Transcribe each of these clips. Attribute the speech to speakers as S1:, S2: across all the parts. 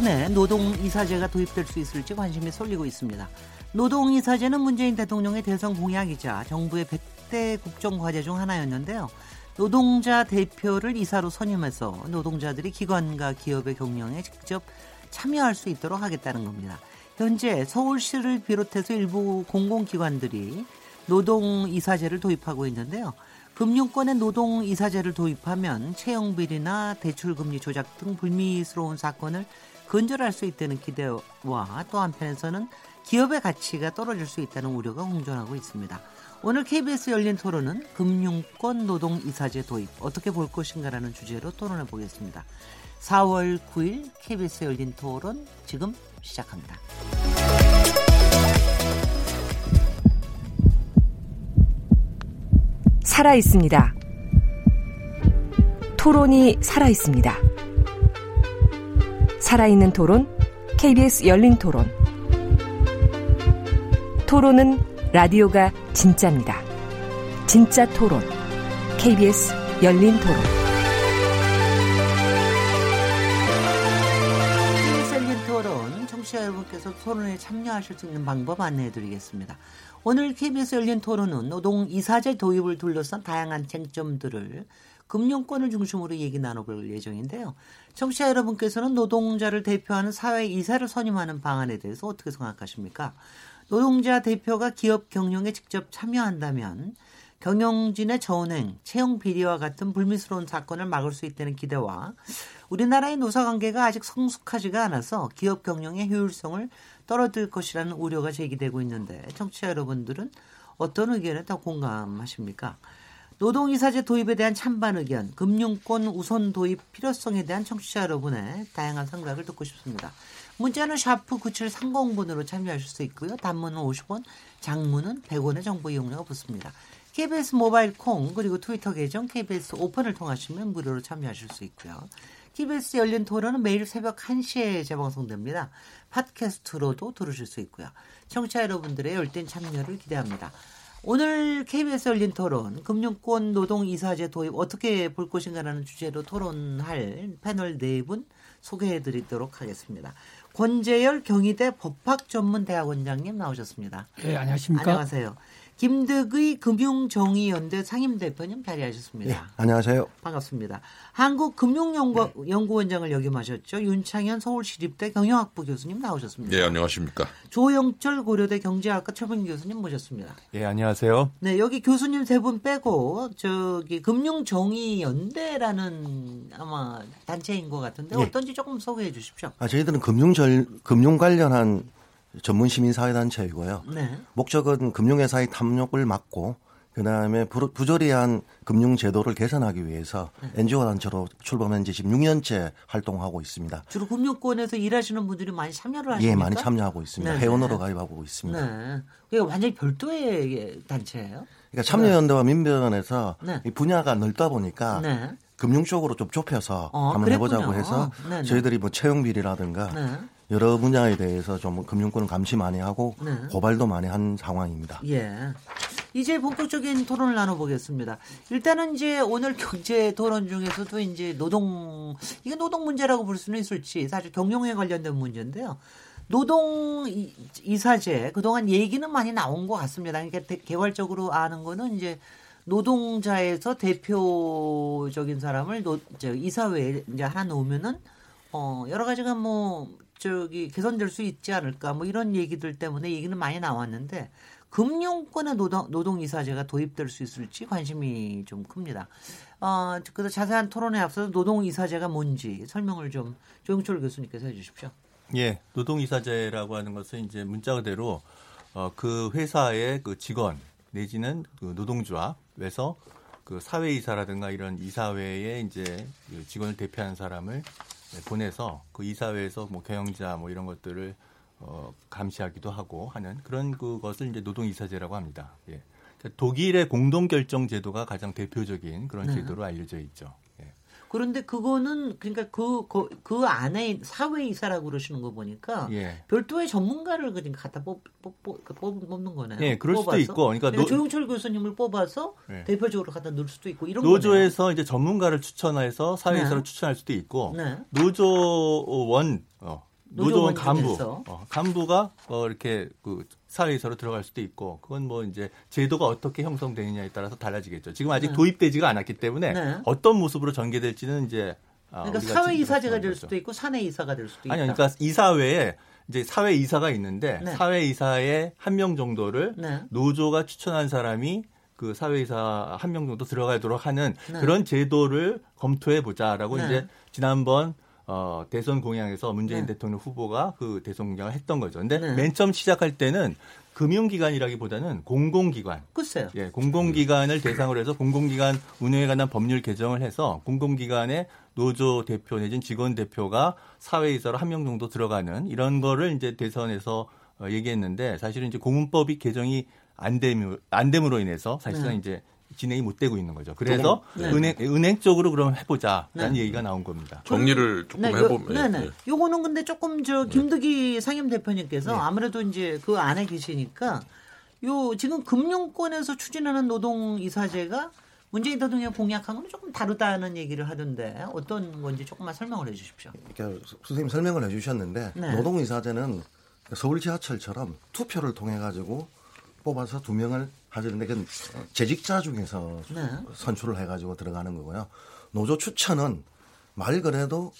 S1: 금융권에 노동이사제가 도입될 수 있을지 관심이 쏠리고 있습니다. 노동이사제는 문재인 대통령의 대선 공약이자 정부의 100대 국정과제 중 하나였는데요. 노동자 대표를 이사로 선임해서 노동자들이 기관과 기업의 경영에 직접 참여할 수 있도록 하겠다는 겁니다. 현재 서울시를 비롯해서 일부 공공기관들이 노동이사제를 도입하고 있는데요. 금융권에 노동이사제를 도입하면 채용비리나 대출금리 조작 등 불미스러운 사건을 근절할 수 있다는 기대와 또 한편에서는 기업의 가치가 떨어질 수 있다는 우려가 공존하고 있습니다. 오늘 KBS 열린 토론은 금융권 노동 이사제 도입 어떻게 볼 것인가라는 주제로 토론해 보겠습니다. 4월 9일 KBS 열린 토론 지금 시작합니다.
S2: 살아 있습니다. 토론이 살아 있습니다. 살아있는 토론, KBS 열린 토론. 토론은 라디오가 진짜입니다. 진짜 토론, KBS 열린 토론.
S1: KBS 열린 토론, 청취자 여러분께서 토론에 참여하실 수 있는 방법 안내해 드리겠습니다. 오늘 KBS 열린 토론은 노동 이사제 도입을 둘러싼 다양한 쟁점들을 금융권을 중심으로 얘기 나눠볼 예정인데요. 청취자 여러분께서는 노동자를 대표하는 사회 이사를 선임하는 방안에 대해서 어떻게 생각하십니까? 노동자 대표가 기업 경영에 직접 참여한다면 경영진의 저은행, 채용 비리와 같은 불미스러운 사건을 막을 수 있다는 기대와 우리나라의 노사 관계가 아직 성숙하지가 않아서 기업 경영의 효율성을 떨어질 것이라는 우려가 제기되고 있는데 청취자 여러분들은 어떤 의견에 더 공감하십니까? 노동이사제 도입에 대한 찬반 의견, 금융권 우선 도입 필요성에 대한 청취자 여러분의 다양한 생각을 듣고 싶습니다. 문자는 샤프 9730번으로 참여하실 수 있고요. 단문은 50원, 장문은 100원의 정보 이용료가 붙습니다. KBS 모바일 콩 그리고 트위터 계정 KBS 오픈을 통하시면 무료로 참여하실 수 있고요. KBS 열린 토론은 매일 새벽 1시에 재방송됩니다. 팟캐스트로도 들으실 수 있고요. 청취자 여러분들의 열띤 참여를 기대합니다. 오늘 KBS 열린 토론 금융권 노동 이사제 도입 어떻게 볼 것인가라는 주제로 토론할 패널 네 분 소개해 드리도록 하겠습니다. 권재열 경희대 법학전문대학원장님 나오셨습니다.
S3: 네, 안녕하십니까?
S1: 안녕하세요. 김득의 금융정의연대 상임대표님 자리하셨습니다.
S4: 네, 안녕하세요.
S1: 반갑습니다. 한국금융연구원장을 네. 역임하셨죠. 윤창현 서울시립대 경영학부 교수님 나오셨습니다.
S5: 네, 안녕하십니까.
S1: 조영철 고려대 경제학과 최분 교수님 모셨습니다.
S6: 네, 안녕하세요.
S1: 네, 여기 교수님 세 분 빼고 저기 금융정의연대라는 아마 단체인 것 같은데 네. 어떤지 조금 소개해 주십시오.
S4: 아, 저희들은 금융절 금융 관련한 전문 시민 사회 단체이고요. 네. 목적은 금융회사의 탐욕을 막고 그다음에 부조리한 금융 제도를 개선하기 위해서 네. NGO 단체로 출범한 지 16년째 활동하고 있습니다.
S1: 주로 금융권에서 일하시는 분들이 많이 참여를 하십니까?
S4: 예, 많이 참여하고 있습니다. 네 회원으로 가입하고 있습니다. 네.
S1: 그게 완전히 별도의 단체예요?
S4: 그러니까 참여연대와 민변에서 네. 이 분야가 넓다 보니까 네. 금융 쪽으로 좀 좁혀서 어, 한번 그랬군요. 해보자고 해서 네, 네. 저희들이 뭐 채용 비리라든가 네. 여러 분야에 대해서 좀 금융권을 감시 많이 하고 네. 고발도 많이 한 상황입니다.
S1: 예. 이제 본격적인 토론을 나눠보겠습니다. 일단은 이제 오늘 경제 토론 중에서도 이제 노동, 이게 노동 문제라고 볼 수는 있을지 사실 경영에 관련된 문제인데요. 노동 이사제 그동안 얘기는 많이 나온 것 같습니다. 그러니까 개괄적으로 아는 거는 이제 노동자에서 대표적인 사람을 노, 저 이사회에 이제 하나 놓으면은 어 여러 가지가 뭐 저기 개선될 수 있지 않을까 뭐 이런 얘기들 때문에 얘기는 많이 나왔는데 금융권의 노동, 노동이사제가 도입될 수 있을지 관심이 좀 큽니다. 어, 그래서 자세한 토론에 앞서서 노동이사제가 뭔지 설명을 좀 조영철 교수님께서 해주십시오.
S6: 예, 노동이사제라고 하는 것은 이제 문자 그대로 어, 그 회사의 그 직원 내지는 그 노동조합에서 그 사회이사라든가 이런 이사회에 이제 그 직원을 대표하는 사람을 네, 보내서 그 이사회에서 뭐 경영자 뭐 이런 것들을 어, 감시하기도 하고 하는 그런 그것을 이제 노동이사제라고 합니다. 예. 독일의 공동결정 제도가 가장 대표적인 그런 네. 제도로 알려져 있죠. 예.
S1: 그런데 그거는 그러니까 그, 그, 그 안에 사회이사라고 그러시는 거 보니까 예. 별도의 전문가를 그냥 갖다 뽑, 뽑, 뽑, 그 뽑는 거네요.
S6: 예, 그럴 뽑아서. 수도 있고.
S1: 그러니까, 그러니까 노, 조용철 교수님을 뽑아서 예. 대표적으로 갖다 넣을 수도 있고 이런
S6: 노조에서
S1: 거네요.
S6: 이제 전문가를 추천해서 사회이사를 네. 추천할 수도 있고 네. 노조원 어, 노조원 간부 어, 간부가 어, 이렇게 그 사회에서로 들어갈 수도 있고 그건 뭐 이제 제도가 어떻게 형성되느냐에 따라서 달라지겠죠. 지금 아직 네. 도입되지가 않았기 때문에 네. 어떤 모습으로 전개될지는 이제
S1: 아, 그러니까 사회 이사제가 될 수도 있고 사내 이사가 될 수도 있다.
S6: 아니 그러니까 이사회에 이제 사회 이사가 있는데 네. 사회 이사에 한 명 정도를 네. 노조가 추천한 사람이 그 사회이사 한 명 정도 들어가도록 하는 네. 그런 제도를 검토해 보자라고 네. 이제 지난번 어, 대선 공약에서 문재인 네. 대통령 후보가 그 대선 공약을 했던 거죠. 근데 네. 맨 처음 시작할 때는 금융기관이라기보다는 공공기관.
S1: 글쎄요.
S6: 예, 공공기관을 대상으로 해서 공공기관 운영에 관한 법률 개정을 해서 공공기관의 노조 대표 내진 직원 대표가 사회이사로 한 명 정도 들어가는 이런 거를 이제 대선에서 어, 얘기했는데 사실은 이제 공문법이 개정이 안 됨으로, 안 됨으로 인해서 사실상 네. 이제 진행이 못 되고 있는 거죠. 그래서 네. 은행 은행 쪽으로 그럼 해보자라는 네. 얘기가 나온 겁니다.
S3: 정리를 조금 네, 해보면.
S1: 네, 네. 요거는 근데 조금 저 네. 김득희 상임 대표님께서 네. 아무래도 이제 그 안에 계시니까 요 지금 금융권에서 추진하는 노동 이사제가 문재인 대통령 공약한 건 조금 다르다는 얘기를 하던데 어떤 건지 조금만 설명을 해주십시오.
S4: 그러니까 선생님 설명을 해주셨는데 노동 이사제는 서울 지하철처럼 투표를 통해 가지고 뽑아서 두 명을 하는데 그건 재직자 중에서 네. 선출을 해가지고 들어가는 거고요. 노조 추천은 말 그래도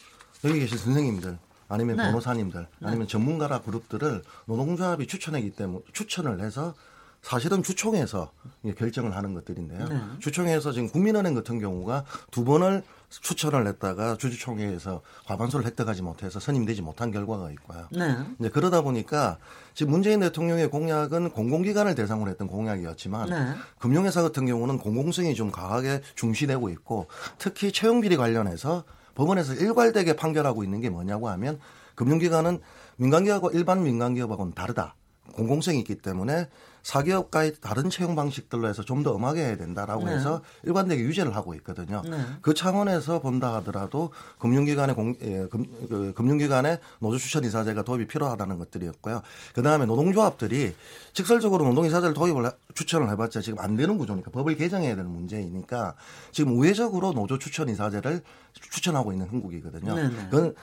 S4: 여기 계신 선생님들 아니면 네. 변호사님들 네. 아니면 전문가라 그룹들을 노동조합이 추천하기 때문에 추천을 해서 사실은 주총에서 결정을 하는 것들인데요. 네. 주총에서 지금 국민은행 같은 경우가 두 번을 추천을 했다가 주주총회에서 과반수를 획득하지 못해서 선임되지 못한 결과가 있고요. 네. 이제 그러다 보니까 지금 문재인 대통령의 공약은 공공기관을 대상으로 했던 공약이었지만 네. 금융회사 같은 경우는 공공성이 좀 강하게 중시되고 있고 특히 채용 비리 관련해서 법원에서 일괄되게 판결하고 있는 게 뭐냐고 하면 금융기관은 민간기업과 일반 민간기업하고는 다르다. 공공성이 있기 때문에 사기업과의 다른 채용 방식들로 해서 좀 더 엄하게 해야 된다라고 네. 해서 일관되게 유죄를 하고 있거든요. 네. 그 차원에서 본다 하더라도 금융기관의 공, 예, 금, 그, 금융기관의 노조 추천 이사제가 도입이 필요하다는 것들이었고요. 그 다음에 노동조합들이 직설적으로 노동이사제를 도입을 추천을 해봤자 지금 안 되는 구조니까 법을 개정해야 되는 문제이니까 지금 우회적으로 노조 추천 이사제를 추천하고 있는 한국이거든요. 네네. 네. 그건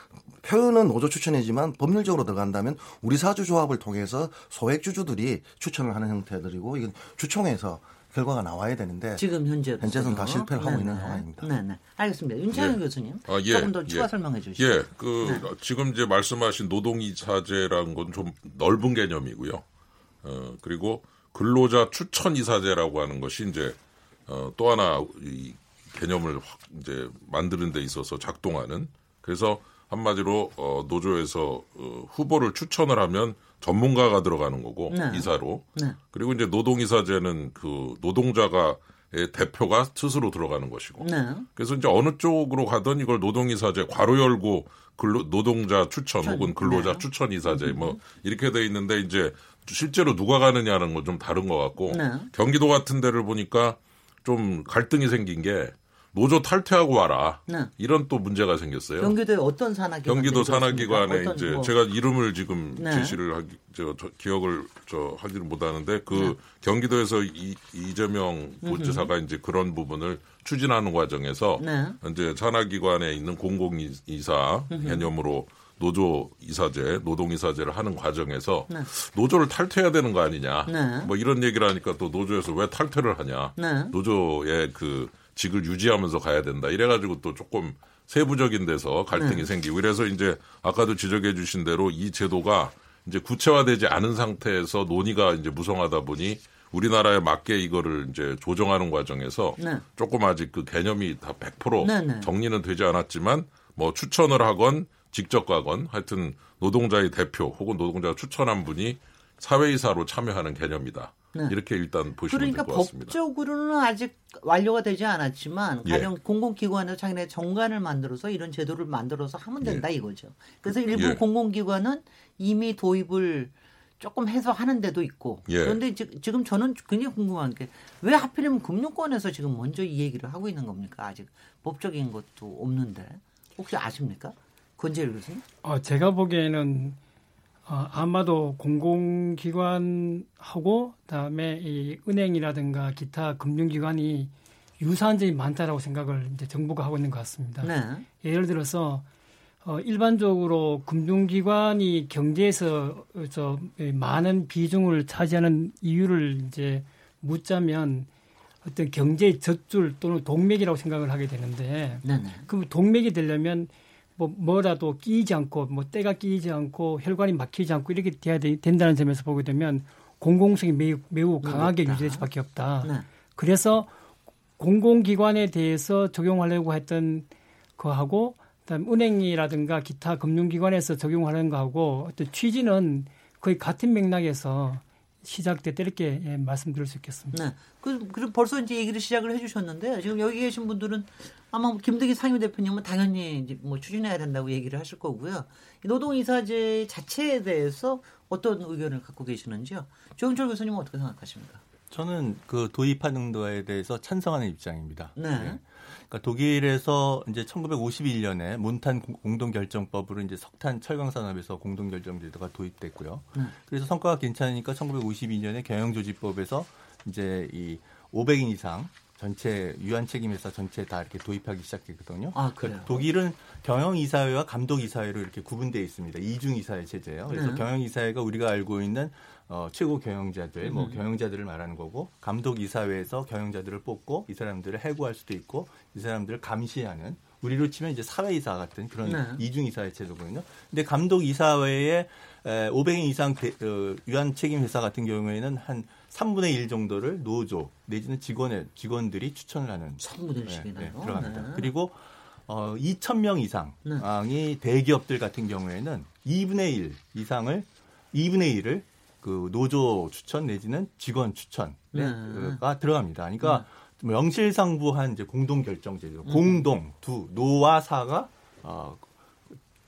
S4: 표현은 노조 추천이지만 법률적으로 들어간다면 우리 사주조합을 통해서 소액주주들이 추천을 하는 형태들이고 이건 주총에서 결과가 나와야 되는데
S1: 지금 현재
S4: 현재는 다 실패를 하고 네네. 있는 상황입니다.
S1: 네, 네. 알겠습니다. 윤창현 예. 교수님 아, 예. 조금 더 추가 예. 설명해 주시죠.
S3: 예, 그 네. 지금 이제 말씀하신 노동이사제라는 건 좀 넓은 개념이고요. 어, 그리고 근로자 추천 이사제라고 하는 것이 이제 어, 또 하나 이 개념을 확 이제 만드는 데 있어서 작동하는 그래서 한마디로 어, 노조에서 어, 후보를 추천을 하면 전문가가 들어가는 거고 네. 이사로 네. 그리고 이제 노동이사제는 그 노동자가 대표가 스스로 들어가는 것이고 네. 그래서 이제 어느 쪽으로 가든 이걸 노동이사제 괄호 열고 근로, 노동자 추천 전, 혹은 근로자 네. 추천 이사제 뭐 음. 이렇게 돼 있는데 이제 실제로 누가 가느냐는 건 좀 다른 것 같고 네. 경기도 같은 데를 보니까 좀 갈등이 생긴 게 노조 탈퇴하고 와라. 네. 이런 또 문제가 생겼어요.
S1: 경기도에 어떤 산하기관?
S3: 경기도 산하기관에 이제 뭐. 제가 이름을 지금 네. 제시를 하기 저, 저 기억을 저 하지를 못하는데 그 네. 경기도에서 이, 이재명 도지사가 이제 그런 부분을 추진하는 과정에서 네. 이제 산하기관에 있는 공공이사 개념으로 노조 이사제, 노동 이사제를 하는 과정에서 네. 노조를 탈퇴해야 되는 거 아니냐. 네. 뭐 이런 얘기를 하니까 또 노조에서 왜 탈퇴를 하냐. 네. 노조의 그 직을 유지하면서 가야 된다. 이래가지고 또 조금 세부적인 데서 갈등이 네. 생기고 이래서 이제 아까도 지적해 주신 대로 이 제도가 이제 구체화되지 않은 상태에서 논의가 이제 무성하다 보니 우리나라에 맞게 이거를 이제 조정하는 과정에서 네. 조금 아직 그 개념이 다 100% 네, 네. 정리는 되지 않았지만 뭐 추천을 하건 직접 가건 하여튼 노동자의 대표 혹은 노동자가 추천한 분이 사회이사로 참여하는 개념이다. 네. 이렇게 일단 보시면
S1: 그러니까
S3: 될 것 같습니다.
S1: 법적으로는 아직 완료가 되지 않았지만 예. 가령 공공기관에서 자기네 정관을 만들어서 이런 제도를 만들어서 하면 된다 예. 이거죠. 그래서 일부 예. 공공기관은 이미 도입을 조금 해서 하는 데도 있고 예. 그런데 지금 저는 굉장히 궁금한 게 왜 하필이면 금융권에서 지금 먼저 이 얘기를 하고 있는 겁니까? 아직 법적인 것도 없는데 혹시 아십니까? 권재일 교수님?
S5: 어, 제가 보기에는 어, 아마도 공공기관하고 그다음에 이 은행이라든가 기타 금융기관이 유사한 점이 많다라고 생각을 이제 정부가 하고 있는 것 같습니다. 네. 예를 들어서 어, 일반적으로 금융기관이 경제에서 저 많은 비중을 차지하는 이유를 이제 묻자면 어떤 경제의 젖줄 또는 동맥이라고 생각을 하게 되는데 네네. 그 동맥이 되려면 뭐 뭐라도 끼이지 않고 뭐 때가 끼이지 않고 혈관이 막히지 않고 이렇게 돼야 되, 된다는 점에서 보게 되면 공공성이 매우 매우 강하게 유지될 수밖에 없다. 네. 그래서 공공기관에 대해서 적용하려고 했던 거하고 그다음 은행이라든가 기타 금융기관에서 적용하는 거하고 어떤 취지는 거의 같은 맥락에서 시작됐다 이렇게 예, 말씀드릴 수 있겠습니다.
S1: 네. 그, 그 벌써 이제 얘기를 시작을 해주셨는데 지금 여기 계신 분들은 아마 뭐 김득희 상임 대표님은 당연히 이제 뭐 추진해야 된다고 얘기를 하실 거고요. 노동이사제 자체에 대해서 어떤 의견을 갖고 계시는지요? 조영철 교수님은 어떻게 생각하십니까?
S6: 저는 그 도입하는 거에 대해서 찬성하는 입장입니다. 네. 네. 그러니까 독일에서 이제 1951년에 몬탄 공동결정법으로 이제 석탄 철강 산업에서 공동결정제도가 도입됐고요. 네. 그래서 성과가 괜찮으니까 1952년에 경영조직법에서 이제 이 500인 이상 전체 유한 책임 회사 전체 다 이렇게 도입하기 시작했거든요. 아, 그래요? 독일은 경영 이사회와 감독 이사회로 이렇게 구분되어 있습니다. 이중 이사회 체제예요. 그래서 네. 경영 이사회가 우리가 알고 있는 어, 최고 경영자들, 뭐 음. 경영자들을 말하는 거고 감독 이사회에서 경영자들을 뽑고 이 사람들을 해고할 수도 있고 이 사람들을 감시하는 우리로 치면 이제 사회이사 같은 그런 네. 이중 이사회 제도거든요. 근데 감독 이사회에 500인 이상 어, 유한 책임 회사 같은 경우에는 한 3분의 1 정도를 노조 내지는 직원의 직원들이 추천을 하는
S1: 3분의 1씩이나요? 네, 네,
S6: 들어갑니다. 네. 그리고 어, 2,000명 이상이 네. 대기업들 같은 경우에는 2분의 1 이상을 2분의 1을 그 노조 추천 내지는 직원 추천가 네. 들어갑니다. 그러니까 네. 명실상부한 이제 공동 결정 제도, 음. 공동 두 노와 사가 어,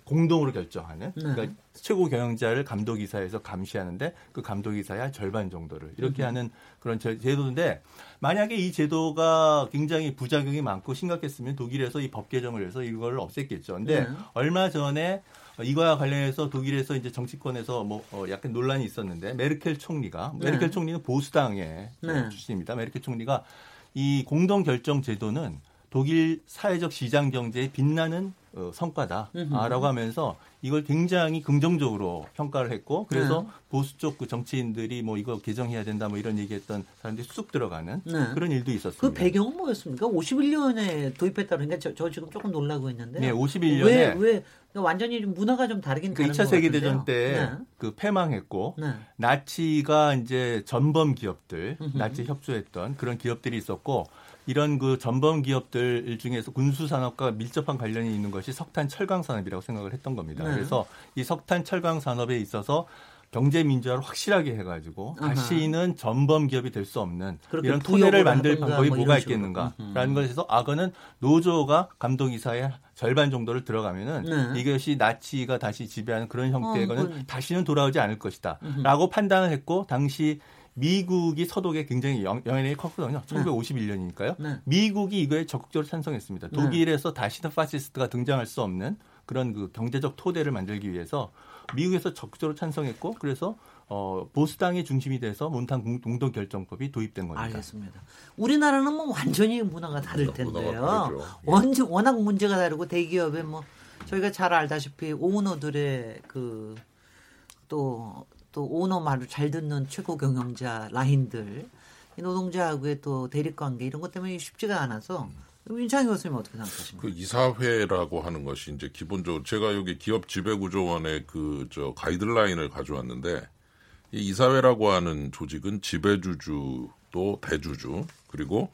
S6: 공동으로 결정하는 네. 그러니까 최고 경영자를 감독이사에서 감시하는데 그 감독이사의 절반 정도를 이렇게 음. 하는 그런 제도인데 만약에 이 제도가 굉장히 부작용이 많고 심각했으면 독일에서 이 법 개정을 해서 이걸 없앴겠죠. 근데 네. 얼마 전에 이거와 관련해서 독일에서 이제 정치권에서 뭐 어, 약간 논란이 있었는데 메르켈 총리가 네. 메르켈 총리는 보수당의 네. 출신입니다. 메르켈 총리가 이 공동 결정 제도는 독일 사회적 시장 경제에 빛나는 어, 성과다라고 하면서 이걸 굉장히 긍정적으로 평가를 했고 그래서 네. 보수 쪽 그 정치인들이 뭐 이거 개정해야 된다 뭐 이런 얘기했던 사람들이 쑥 들어가는 네. 그런 일도 있었습니다.
S1: 그 배경은 뭐였습니까? 51년에 도입했다 그러니까 저, 저 지금 조금 놀라고 있는데.
S6: 네, 51년에 왜,
S1: 왜 완전히 좀 문화가 좀 다르긴
S6: 그 2차 세계 대전 때그 네. 패망했고 네. 나치가 이제 전범 기업들, 나치 협조했던 그런 기업들이 있었고 이런 그 전범 기업들 중에서 군수 산업과 밀접한 관련이 있는 것이 석탄 철강 산업이라고 생각을 했던 겁니다. 네. 그래서 이 석탄 철강 산업에 있어서 경제 민주화를 확실하게 해가지고 아하. 다시는 전범 기업이 될 수 없는 이런 토대를 만들 방법이 뭐 뭐가 있겠는가라는 것에서 악어는 노조가 감독이사의 절반 정도를 들어가면은 네. 이것이 나치가 다시 지배하는 그런 어, 다시는 돌아오지 않을 것이다라고 판단을 했고 당시 미국이 서독에 굉장히 영, 향력이 컸거든요. 1951년이니까요. 네. 미국이 이거에 적극적으로 찬성했습니다. 네. 독일에서 다시는 파시스트가 등장할 수 없는 그런 그 경제적 토대를 만들기 위해서 미국에서 적극적으로 찬성했고 그래서 어, 보수당이 중심이 돼서 몬탄 공동 결정법이 도입된 겁니다.
S1: 알겠습니다. 우리나라는 뭐 완전히 문화가 다를 텐데요. 원지 워낙 문제가 다르고 대기업에 뭐 저희가 잘 알다시피 오너들의 그 또 또 오너 말을 잘 듣는 최고 경영자 라인들 이 노동자하고의 또 대립 관계 이런 것 때문에 쉽지가 않아서 윤창희 교수님 어떻게 생각하십니까?
S3: 그 이사회라고 하는 것이 이제 기본적으로 제가 여기 기업 지배구조원의 그 저 가이드라인을 가져왔는데 이 이사회라고 하는 조직은 지배주주 또 대주주 그리고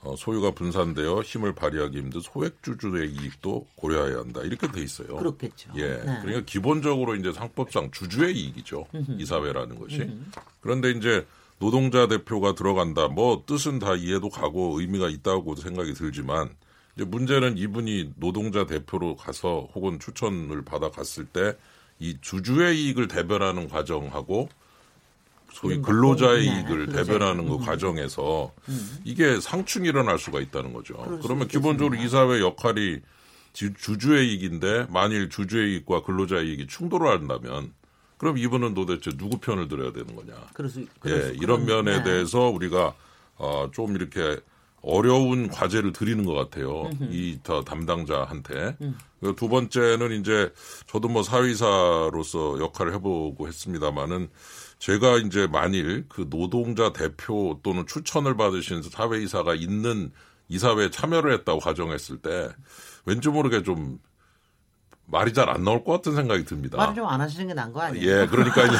S3: 어, 소유가 분산되어 힘을 발휘하기 힘든 소액주주의 이익도 고려해야 한다. 이렇게 돼 있어요.
S1: 그렇겠죠.
S3: 예. 네. 그러니까 기본적으로 이제 상법상 주주의 이익이죠. 이사회라는 것이. 그런데 이제 노동자 대표가 들어간다. 뭐 뜻은 다 이해도 가고 의미가 있다고 생각이 들지만 이제 문제는 이분이 노동자 대표로 가서 혹은 추천을 받아 갔을 때 이 주주의 이익을 대변하는 과정하고 소위 근로자의 네, 이익을 대변하는 그 음. 과정에서 음. 이게 상충이 일어날 수가 있다는 거죠. 그러면 기본적으로 이사회 역할이 주주의 이익인데 만일 주주의 이익과 근로자의 이익이 충돌을 한다면 그럼 이분은 도대체 누구 편을 들어야 되는 거냐. 그래서, 예, 이런 면에 네. 대해서 우리가 어, 좀 이렇게 어려운 과제를 드리는 것 같아요. 이더 담당자한테. 음. 두 번째는 이제 저도 뭐 사회이사로서 역할을 해보고 했습니다마는 제가 이제 만일 그 노동자 대표 또는 추천을 받으신 사회이사가 있는 이사회에 참여를 했다고 가정했을 때 왠지 모르게 좀 말이 잘 안 나올 것 같은 생각이 듭니다.
S1: 말을 좀 안 하시는 게 나은 거 아니에요?
S3: 예, 그러니까 이제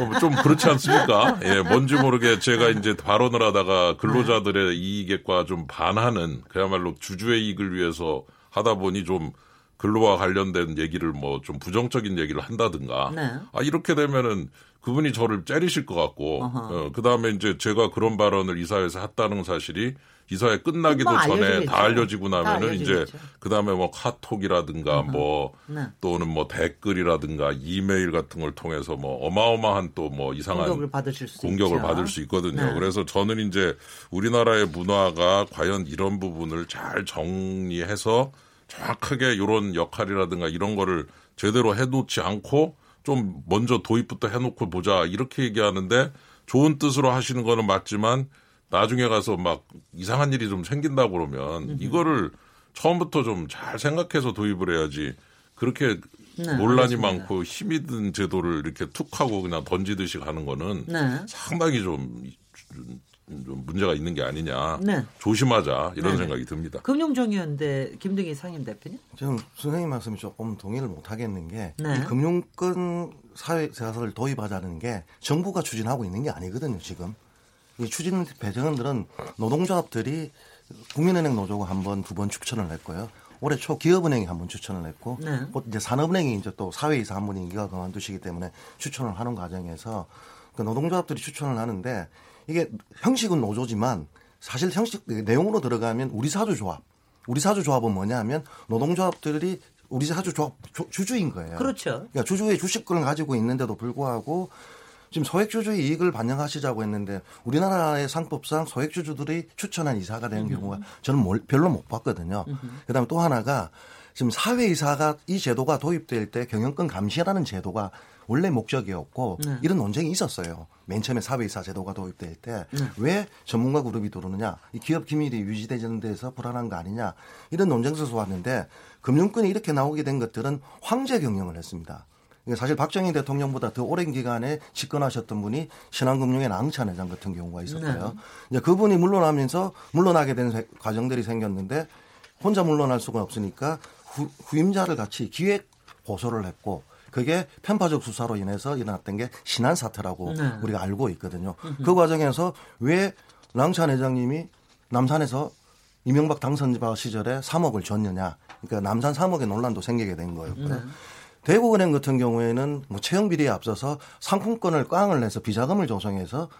S3: 어, 좀 그렇지 않습니까? 예, 뭔지 모르게 제가 이제 발언을 하다가 근로자들의 네. 이익과 좀 반하는 그야말로 주주의 이익을 위해서 하다 보니 좀 근로와 관련된 얘기를 뭐 좀 부정적인 얘기를 한다든가. 네. 아, 이렇게 되면은 그분이 저를 째리실 것 같고, 어, 그 다음에 이제 제가 그런 발언을 이사회에서 했다는 사실이 이사회 끝나기도 전에. 다 알려지고 나면은 이제 그 다음에 뭐 카톡이라든가 uh-huh. 뭐 네. 또는 뭐 댓글이라든가 이메일 같은 걸 통해서 뭐 어마어마한 또 뭐 이상한
S1: 공격을 받으실 수,
S3: 공격을 받을 수 있거든요. 네. 그래서 저는 이제 우리나라의 문화가 과연 이런 부분을 잘 정리해서 정확하게 이런 역할이라든가 이런 거를 제대로 해놓지 않고 좀 먼저 도입부터 해놓고 보자 이렇게 얘기하는데 좋은 뜻으로 하시는 거는 맞지만 나중에 가서 막 이상한 일이 좀 생긴다 그러면 이거를 처음부터 좀 잘 생각해서 도입을 해야지 그렇게 네, 논란이 알겠습니다. 많고 힘이 든 제도를 이렇게 툭 하고 그냥 던지듯이 가는 거는 네. 상당히 좀, 좀, 문제가 있는 게 아니냐. 네. 조심하자 이런 네. 생각이 듭니다.
S1: 금융정의연대 김등희 상임 대표님?
S4: 저는 선생님 말씀이 조금 동의를 못 하겠는 게 네. 금융권 사회자설을 도입하자는 게 정부가 추진하고 있는 게 아니거든요 지금. 이 추진 배정들은 노동조합들이 국민은행 노조가 한 번, 두 번 추천을 했고요. 올해 초 기업은행이 한 번 추천을 했고, 네. 곧 이제 산업은행이 이제 또 사회이사 한 분이 이가 그만두시기 때문에 추천을 하는 과정에서 그 노동조합들이 추천을 하는데 이게 형식은 노조지만 사실 형식 내용으로 들어가면 우리 사주조합, 우리 사주조합은 뭐냐면 노동조합들이 우리 사주조합 주주인 거예요.
S1: 그렇죠.
S4: 그러니까 주주의 주식권을 가지고 있는데도 불구하고 지금 소액주주의 이익을 반영하시자고 했는데 우리나라의 상법상 소액주주들이 추천한 이사가 되는 경우가 저는 별로 못 봤거든요. 그다음에 또 하나가 지금 사회이사가 이 제도가 도입될 때 경영권 감시라는 제도가 원래 목적이었고 네. 이런 논쟁이 있었어요. 맨 처음에 사회이사 제도가 도입될 때왜 네. 전문가 그룹이 들어오느냐, 이 기업 기밀이 유지되는 데서 불안한 거 아니냐 이런 논쟁에서 왔는데 금융권이 이렇게 나오게 된 것들은 황제 경영을 했습니다. 사실 박정희 대통령보다 더 오랜 기간에 집권하셨던 분이 신한금융의 낭찬 회장 같은 경우가 있었고요. 네. 이제 그분이 물러나면서 물러나게 된 과정들이 생겼는데 혼자 물러날 수가 없으니까 후, 후임자를 같이 기획 고소를 했고 그게 편파적 수사로 인해서 일어났던 게 신한 사태라고 네. 우리가 알고 있거든요. 그 과정에서 왜 랑찬 회장님이 남산에서 이명박 당선자 시절에 3억을 줬느냐. 그러니까 남산 3억의 논란도 생기게 된 거였고요. 네. 대구은행 같은 경우에는 뭐 채용 비리에 앞서서 상품권을 꽝을 내서 비자금을 조성해서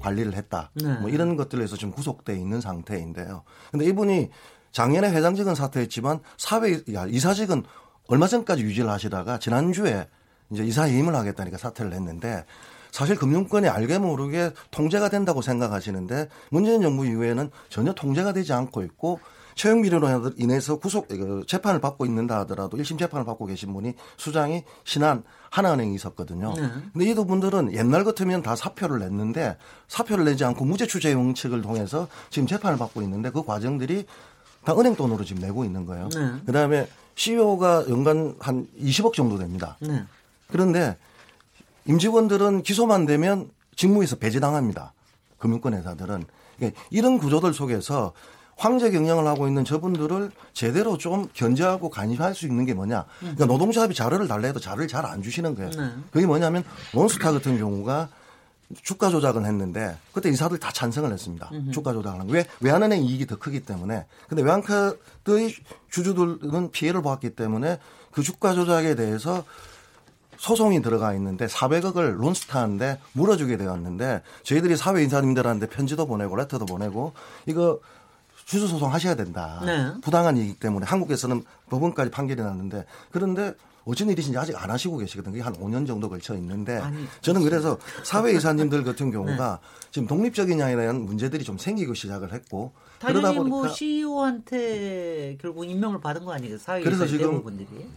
S4: 관리를 했다. 네. 뭐 이런 것들에서 지금 구속돼 있는 상태인데요. 근데 이분이 작년에 회장직은 사퇴했지만 사회 이사직은 얼마 전까지 유지를 하시다가 지난주에 이제 이사 임을 하겠다니까 사퇴를 했는데 사실 금융권이 알게 모르게 통제가 된다고 생각하시는데 문재인 정부 이후에는 전혀 통제가 되지 않고 있고 채용 비리로 인해서 구속 그 재판을 받고 있는다 하더라도 1심 재판을 받고 계신 분이 수장이 신한 하나은행이 있었거든요. 네. 근데 이 두 분들은 옛날 같으면 다 사표를 냈는데 사표를 내지 않고 무죄 추재 형식을 통해서 지금 재판을 받고 있는데 그 과정들이 다 은행 돈으로 지금 내고 있는 거예요. 네. 그다음에 CEO가 연간 한 20억 정도 됩니다. 네. 그런데 임직원들은 기소만 되면 직무에서 배제당합니다. 금융권 회사들은. 그러니까 이런 구조들 속에서 황제 경영을 하고 있는 저분들을 제대로 좀 견제하고 간섭할 수 있는 게 뭐냐. 그러니까 노동조합이 자료를 달라 해도 자료를 잘 안 주시는 거예요. 네. 그게 뭐냐면 원스타 같은 경우가 주가 조작을 했는데 그때 인사들 다 찬성을 했습니다. 음흠. 주가 조작을 한 왜? 외환은행 이익이 더 크기 때문에. 근데 외환카드의 주주들은 피해를 보았기 때문에 그 주가 조작에 대해서 소송이 들어가 있는데 400억을 론스타한데 물어주게 되었는데 저희들이 사회 인사님들한테 편지도 보내고 레터도 보내고 이거 주주 소송 하셔야 된다. 네. 부당한 이익 때문에 한국에서는 법원까지 판결이 났는데 그런데 어쩐 일이신지 아직 안 하시고 계시거든요. 그게 한 5년 정도 걸쳐 있는데 아니, 저는 그래서 사회이사님들 같은 경우가 네. 지금 독립적이냐에 대한 문제들이 좀 생기고 시작을 했고
S1: 그러다 보니까 뭐 CEO한테 결국 임명을 받은 거 아니겠어요? 사회이사 그래서 지금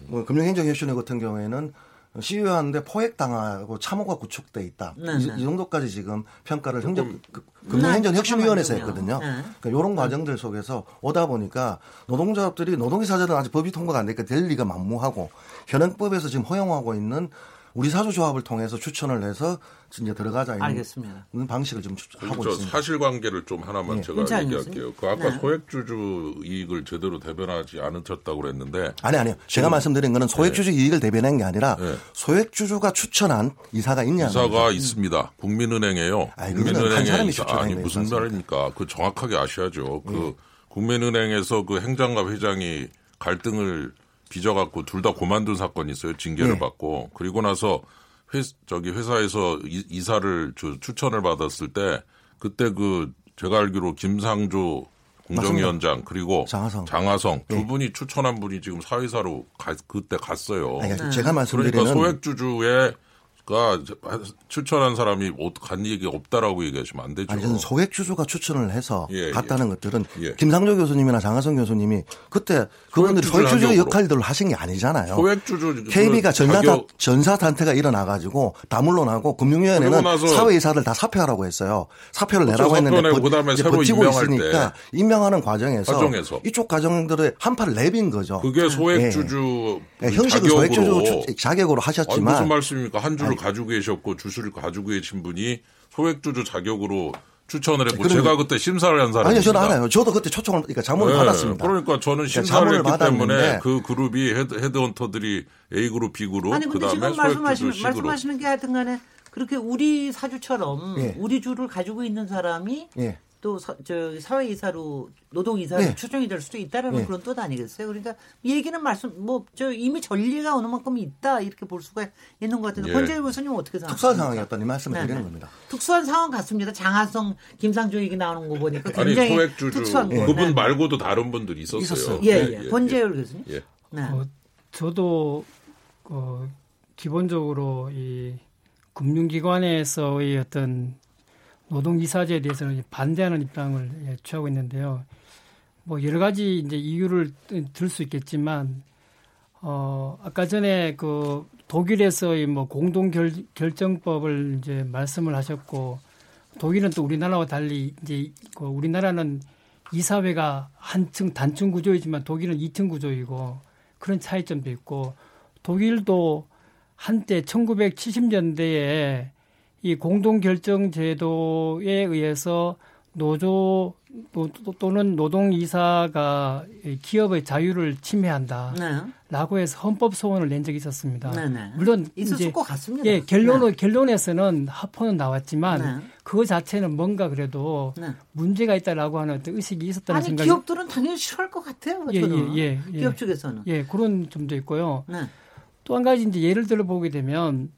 S4: 뭐 금융행정협의회 같은 경우에는 시위하는데 포획당하고 참호가 구축돼 있다. 네, 이, 네. 이, 정도까지 지금 평가를 행정 그, 금융행정 혁신위원회에서 했거든요. 네. 그러니까 이런 과정들 속에서 오다 보니까 노동조합들이 노동이사제는 아직 법이 통과가 안 되니까 될 리가 만무하고 현행법에서 지금 허용하고 있는 우리 사주조합을 통해서 추천을 해서 이제 들어가자 이런 알겠습니다. 방식을 좀 하고 있습니다.
S3: 사실관계를 좀 하나만 네. 제가 얘기할게요. 그 아까 네. 소액주주 이익을 제대로 대변하지 않으셨다고 그랬는데
S4: 아니 아니요. 제가 말씀드린 거는 소액주주 네. 이익을 대변한 게 아니라 네. 소액주주가 추천한 이사가 있냐
S3: 이사가 있습니다. 국민은행에요. 아니, 국민은행에 이사, 아니 무슨 말입니까? 그 정확하게 아셔야죠. 그 네. 국민은행에서 그 행장과 회장이 갈등을 빚어갖고 둘 다 고만둔 사건이 있어요. 징계를 네. 받고 그리고 나서 회 저기 회사에서 이, 사를 추천을 받았을 때 그때 그 제가 알기로 김상조 공정위원장 그리고 장하성, 장하성 두 네. 분이 추천한 분이 지금 사회사로 가, 그때 갔어요.
S4: 아니, 제가 말씀드리는 그러니까
S3: 소액주주의 가 추천한 사람이 간 얘기 없다라고 얘기하시면 안 되죠.
S4: 아니 저는 소액 주주가 추천을 해서 예, 갔다는 예. 것들은 예. 김상조 교수님이나 장하성 교수님이 그때 그분들이 소액 주주의 역할들을 하신 게 아니잖아요.
S3: 소액 주주
S4: KB가 전사 가격... 전사 단태가 일어나 가지고 다 물러나고 금융위원회는 사회 이사들 다 사표하라고 했어요. 사표를 내라고 했는데 버, 그다음에 새로 버티고 있으니까 임명하는 과정에서, 과정에서, 이쪽 과정들의 한파를 내빈 거죠.
S3: 그게 소액 예. 주주
S4: 예. 형식은 소액 주주 자격으로 하셨지만
S3: 아니, 무슨 말씀입니까? 한 주를 가지고 계셨고 주수를 가지고 계신 분이 소액주주 자격으로 추천을 했고 제가 그때 심사를 한 사람입니다.
S4: 아니요, 저는 알아요. 저도 그때 초청을 그러니까 자문을 네, 받았습니다.
S3: 그러니까 저는 그러니까 심사를 했기 때문에 그 그룹이 헤드, 헤드헌터들이 A 그룹, B 그룹
S1: 아니 근데 지금 말씀하시는 말씀하시는 게 하여튼간에 그렇게 우리 사주처럼 예. 우리 주를 가지고 있는 사람이 예. 또 서, 저 사외 이사로 노동 이사로 네. 추천이 될 수도 있다라는 네. 그런 뜻 아니겠어요? 그러니까 얘기는 말씀 뭐 저 이미 전례가 어느 만큼 있다 이렇게 볼 수가 있는 것 같은데 예. 권재일 교수님 어떻게 생각하세요?
S4: 특수한 상황이었다니 말씀을 네. 드리는 겁니다.
S1: 특수한 상황 같습니다. 장하성, 김상조 얘기 나오는 거 보니까 굉장히 아니, 특수한 거.
S3: 그분 네. 말고도 다른 분들이 있었어요. 있었어요.
S1: 예, 예. 예. 권재일 예. 교수님. 예.
S5: 네. 어, 저도 어, 기본적으로 이 금융기관에서의 어떤 노동이사제에 대해서는 반대하는 입장을 예, 취하고 있는데요. 뭐 여러 가지 이제 이유를 들 수 있겠지만 어 아까 전에 그 독일에서의 뭐 공동 결, 결정법을 이제 말씀을 하셨고 독일은 또 우리나라와 달리 이제 그 우리나라는 이사회가 한층 단층 구조이지만 독일은 2층 구조이고 그런 차이점도 있고 독일도 한때 1970년대에 이 공동결정제도에 의해서 노조 또는 노동이사가 기업의 자유를 침해한다라고 네. 해서 헌법 소원을 낸 적이 있었습니다.
S1: 네, 네. 물론 있었을 것 같습니다.
S5: 예, 결론은 네. 결론에서는 합헌은 나왔지만 네. 그 자체는 뭔가 그래도 네. 문제가 있다라고 하는 어떤 의식이 있었다는
S1: 아니,
S5: 생각이
S1: 기업들은 당연히 싫어할 것 같아요. 예, 예, 예, 예, 기업 쪽에서는
S5: 예 그런 점도 있고요. 또 한 가지 이제 예를 들어 보게 되면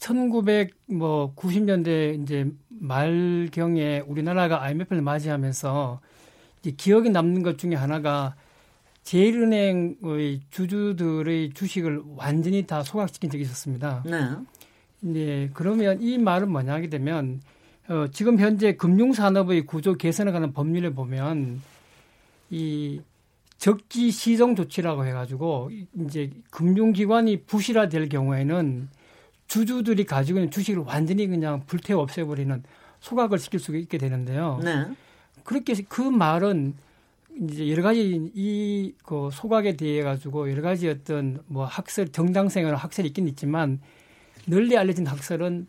S5: 1990년대 뭐 이제 말경에 우리나라가 IMF를 맞이하면서 이제 기억에 남는 것 중에 하나가 제일은행의 주주들의 주식을 완전히 다 소각시킨 적이 있었습니다. 네. 네, 그러면 이 말은 뭐냐 하게 되면 어, 지금 현재 금융산업의 구조 개선을 가는 법률을 보면 이 적기 시정 조치라고 해가지고 이제 금융기관이 부실화될 경우에는 주주들이 가지고 있는 주식을 완전히 그냥 불태워 없애버리는 소각을 시킬 수 있게 되는데요. 네. 그렇게 그 말은 이제 여러 가지 이 그 소각에 대해 가지고 여러 가지 어떤 뭐 학설 정당생활 학설이 있긴 있지만 널리 알려진 학설은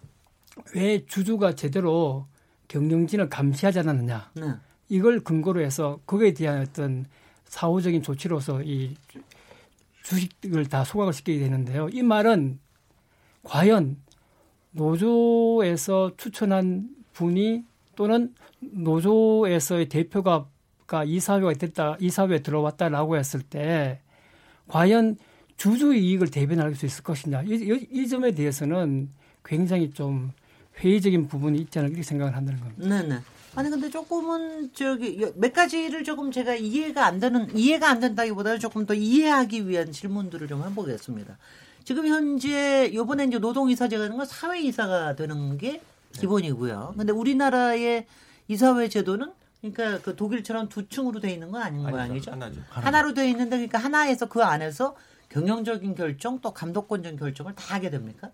S5: 왜 주주가 제대로 경영진을 감시하지 않았느냐 네. 이걸 근거로 해서 거기에 대한 어떤 사후적인 조치로서 이 주식을 다 소각을 시키게 되는데요. 이 말은 과연 노조에서 추천한 분이 또는 노조에서의 대표가 이사회가 됐다, 이사회에 들어왔다라고 했을 때 과연 주주 이익을 대변할 수 있을 것이냐. 이, 이, 이 점에 대해서는 굉장히 좀 회의적인 부분이 있지 않을까 이렇게 생각을 한다는 겁니다.
S1: 네네. 아니 근데 조금은 저기 몇 가지를 조금 제가 이해가 안 되는 이해가 안 된다기보다는 조금 더 이해하기 위한 질문들을 좀 해보겠습니다. 지금 현재 요번에 이제 노동이사제가 되는 건 사회이사가 되는 게 기본이고요. 근데 우리나라의 이사회 제도는 그러니까 그 독일처럼 두 층으로 돼 있는 건 아닌 모양이죠. 하나죠. 하나로 돼 있는데 그러니까 하나에서 그 안에서 경영적인 결정 또 감독권적 결정을 다 하게 됩니까?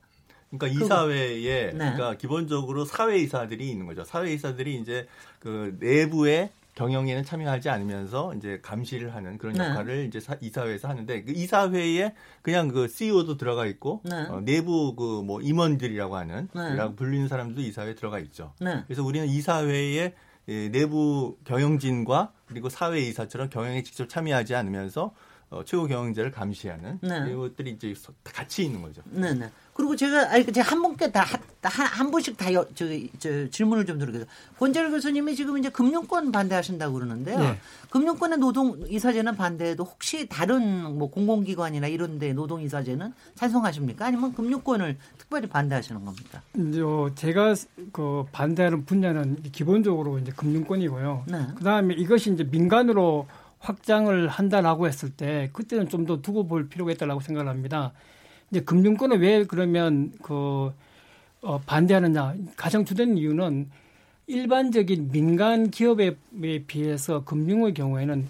S6: 그러니까 이사회에 네. 그러니까 기본적으로 사회이사들이 있는 거죠. 사회이사들이 이제 그 내부의 경영에는 참여하지 않으면서 이제 감시를 하는 그런 네. 역할을 네. 이제 사, 이사회에서 하는데 그 이사회에 그냥 그 CEO도 들어가 있고 네. 어, 내부 그 뭐 임원들이라고 하는 네. 라고 불리는 사람들도 이사회에 들어가 있죠. 네. 그래서 우리는 이사회에 예, 내부 경영진과 그리고 사회 이사처럼 경영에 직접 참여하지 않으면서 어, 최고 경영자를 감시하는 네. 이것들이 이제 같이 있는 거죠.
S1: 네, 네. 그리고 제가 아니 제가 한 분께 다한 한 분씩 다 여, 저, 저 질문을 좀 드리겠습니다. 권재열 교수님이 지금 이제 금융권 반대하신다고 그러는데요. 네. 금융권의 노동 이사제는 반대해도 혹시 다른 뭐 공공기관이나 이런데 노동 이사제는 찬성하십니까? 아니면 금융권을 특별히 반대하시는 겁니까?
S5: 이제 제가 그 반대하는 분야는 기본적으로 이제 금융권이고요. 네. 그다음에 이것이 이제 민간으로 확장을 한다라고 했을 때 그때는 좀 더 두고 볼 필요가 있다라고 생각을 합니다. 이제 금융권을 왜 그러면 그 어, 반대하느냐 가장 주된 이유는 일반적인 민간 기업에 비해서 금융의 경우에는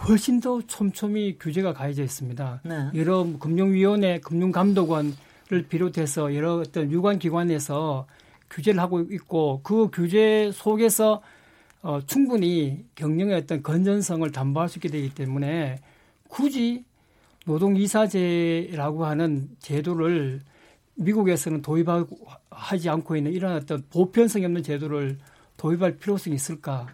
S5: 훨씬 더 촘촘히 규제가 가해져 있습니다. 네. 여러 금융위원회, 금융감독원을 비롯해서 여러 어떤 유관 기관에서 규제를 하고 있고 그 규제 속에서 어, 충분히 경영의 어떤 건전성을 담보할 수 있게 되기 때문에 굳이 노동이사제라고 하는 제도를 미국에서는 도입하지 않고 있는 이런 어떤 보편성이 없는 제도를 도입할 필요성이 있을까?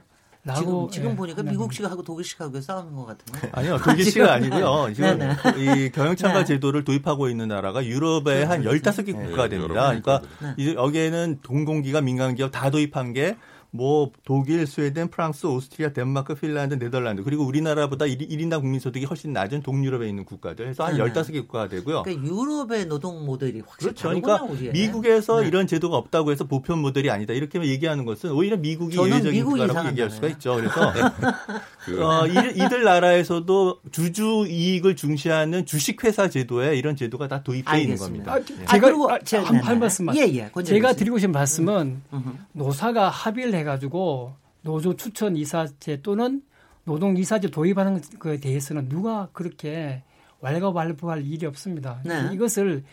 S1: 라고 지금, 지금 예, 보니까 미국식하고 독일식하고 싸우는 것 같은데.
S6: 아니요, 독일식은 아니고요. 지금 네, 네. 이 경영참가 네. 제도를 도입하고 있는 나라가 유럽의 한 15개 국가가 됩니다. 그러니까 네. 여기에는 동공기가 민간기업 다 도입한 게 뭐 독일, 스웨덴, 프랑스, 오스트리아, 덴마크, 핀란드, 네덜란드 그리고 우리나라보다 1, 인당 국민 소득이 훨씬 낮은 동유럽에 있는 국가들 해서 한 네. 15개 국가가 되고요.
S1: 그러니까 유럽의 노동 모델이 확실히
S6: 그렇죠. 그러니까 우리에. 미국에서 네. 이런 제도가 없다고 해서 보편 모델이 아니다. 이렇게 얘기하는 것은 오히려 미국이 예외적인 국가라고 얘기할 수가 있죠. 그래서 그 어, 이들 나라에서도 주주 이익을 중시하는 주식회사 제도에 이런 제도가 다 도입되어 있는 겁니다. 아,
S5: 예. 제가 아, 제가 한, 한 말씀만. 예, 예. 제가 드리고 싶은 말씀은 음. 노사가 합의를 해가지고 노조 추천 이사제 또는 노동 이사제 도입하는 것에 대해서는 누가 그렇게 왈가왈부할 일이 없습니다. 네. 이것을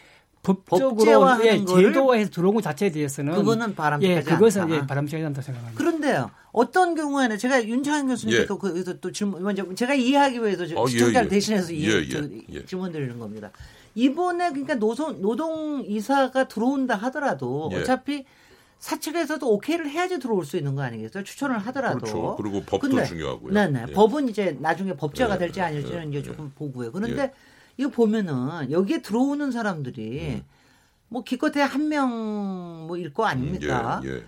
S5: 법적으로 예, 제도화해서 들어온 것 자체에 대해서는
S1: 그거는 바람직하지
S5: 예, 그것은 않다. 예, 바람직하지 않다 생각합니다.
S1: 그런데요. 어떤 경우에는 제가 윤창현 교수님께 예. 또, 그, 또 질문 먼저 제가 이해하기 위해서 어, 시청자를 예, 예. 대신해서 예, 예, 질문 드리는 겁니다. 이번에 그러니까 노동 노동 이사가 들어온다 하더라도 어차피 사측에서도 오케이를 해야지 들어올 수 있는 거 아니겠어요? 추천을 하더라도.
S3: 그렇죠. 그리고 법도 근데, 중요하고요.
S1: 네네. 예. 법은 이제 나중에 법제가 네, 될지 아닐지는 네, 이제 조금 네. 보고요. 그런데 예. 이거 보면은 여기에 들어오는 사람들이 음. 뭐 기껏해야 한 명 뭐 일 거 아닙니까? 음, 예, 예.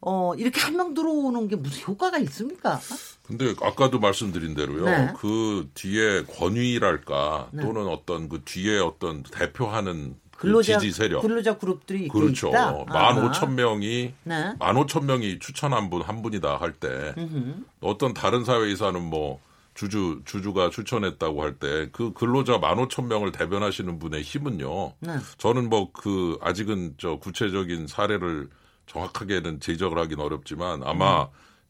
S1: 어, 이렇게 한 명 들어오는 게 무슨 효과가 있습니까?
S3: 근데 아까도 말씀드린 대로요. 네. 그 뒤에 권위랄까 네. 또는 어떤 그 뒤에 어떤 대표하는 그 근로자, 지지 세력.
S1: 근로자 그룹들이
S3: 그렇죠. 만 오천 명이 네. 만 오천 명이 추천한 분 한 분이다 할 때 어떤 다른 사회에서는 뭐 주주 주주가 추천했다고 할 때 그 근로자 만 오천 명을 대변하시는 분의 힘은요. 네. 저는 뭐 그 아직은 저 구체적인 사례를 정확하게는 제적을 하긴 어렵지만 아마 음.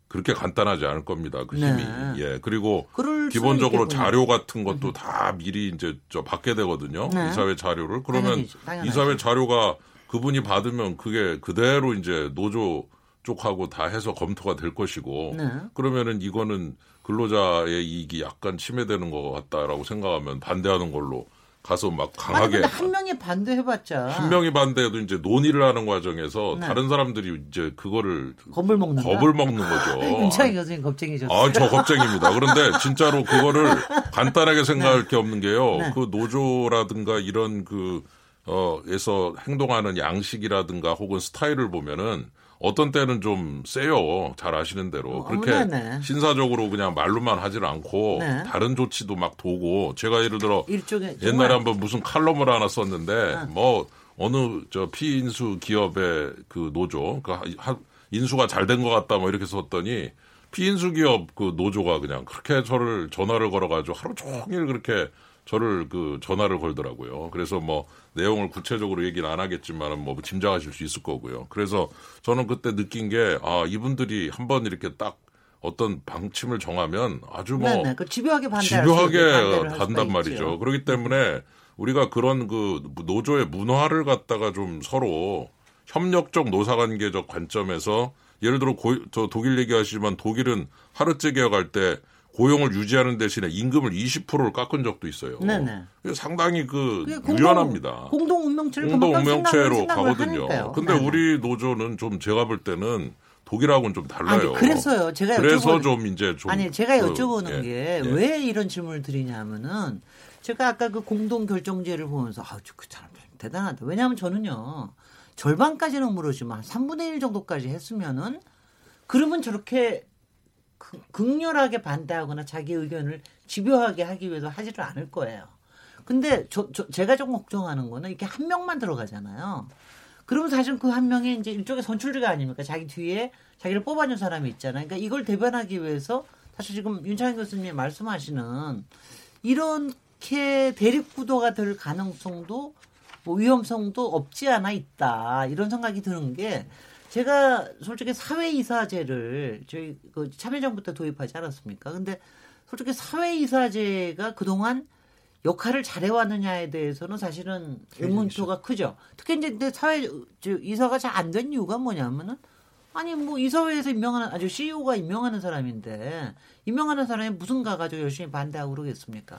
S3: 그렇게 간단하지 않을 겁니다. 그 힘이. 네. 예. 그리고 기본적으로 자료 같은 것도 음. 다 미리 이제 저 받게 되거든요. 네. 이사회 자료를. 그러면 당연히죠. 이사회 자료가 그분이 받으면 그게 그대로 이제 노조 쪽하고 다 해서 검토가 될 것이고 네. 그러면은 이거는 근로자의 이익이 약간 침해되는 것 같다라고 생각하면 반대하는 걸로 가서 막 강하게
S1: 아니, 한 명이 반대해봤자
S3: 한 명이 반대해도 이제 논의를 하는 과정에서 네. 다른 사람들이 이제 그거를
S1: 겁을 먹는
S3: 겁을 먹는 거죠.
S1: 윤창희 교수님 겁쟁이죠.
S3: 아저 겁쟁입니다. 그런데 진짜로 그거를 간단하게 생각할 네. 게 없는 게요. 네. 그 노조라든가 이런 그 어에서 행동하는 양식이라든가 혹은 스타일을 보면은 어떤 때는 좀 세요. 잘 아시는 대로. 어, 그렇게 네 신사적으로 그냥 말로만 하질 않고 네. 다른 조치도 막 도고 제가 예를 들어 옛날에 한번 무슨 칼럼을 하나 썼는데 네. 뭐 어느 저 피인수 기업의 그 노조 그 인수가 잘 된 것 같다 뭐 이렇게 썼더니 피인수 기업 그 노조가 그냥 그렇게 저를 전화를 걸어가지고 하루 종일 그렇게 저를 그 전화를 걸더라고요. 그래서 뭐 내용을 구체적으로 얘기는 안 하겠지만 뭐 짐작하실 수 있을 거고요. 그래서 저는 그때 느낀 게 아, 이분들이 한번 이렇게 딱 어떤 방침을 정하면 아주 뭐
S1: 네네, 그 집요하게
S3: 집요하게 간단 말이죠. 그렇기 때문에 우리가 그런 그 노조의 문화를 갖다가 좀 서로 협력적 노사관계적 관점에서 예를 들어 고, 저 독일 얘기하시지만 독일은 하루째 개혁할 때 고용을 유지하는 대신에 임금을 20%를 깎은 적도 있어요. 네네. 상당히 그 유연합니다.
S1: 공동 운명체를
S3: 공동 운명체로 가거든요. 하니까요. 근데 네네. 우리 노조는 좀 제가 볼 때는 독일하고는 좀 달라요.
S1: 아니, 그래서요. 제가
S3: 그래서 여쭤보는, 좀 이제 좀
S1: 아니 제가 그, 여쭤보는 그, 게왜 예. 이런 질문을 드리냐면은 제가 아까 그 공동 결정제를 보면서 아우 그 사람 대단하다. 왜냐하면 저는요 절반까지는 모르지만 3분의 1 정도까지 했으면은 그러면 저렇게 극렬하게 반대하거나 자기 의견을 집요하게 하기 위해서 하지를 않을 거예요. 근데 저, 저 제가 좀 걱정하는 거는 이렇게 한 명만 들어가잖아요. 그러면 사실 그 한 명이 이제 일종의 선출리가 아닙니까? 자기 뒤에 자기를 뽑아준 사람이 있잖아요. 그러니까 이걸 대변하기 위해서 사실 지금 윤창현 교수님이 말씀하시는 이렇게 대립 구도가 될 가능성도 뭐 위험성도 없지 않아 있다 이런 생각이 드는 게 제가 솔직히 사회이사제를 저희 그 참여정부 때 도입하지 않았습니까? 근데 솔직히 사회이사제가 그동안 역할을 잘해왔느냐에 대해서는 사실은 의문표가 크죠. 특히 이제 사회 이사가 잘 안 된 이유가 뭐냐면은 아니 뭐 이사회에서 임명하는 아주 CEO가 임명하는 사람인데 임명하는 사람이 무슨 가가지고 열심히 반대하고 그러겠습니까?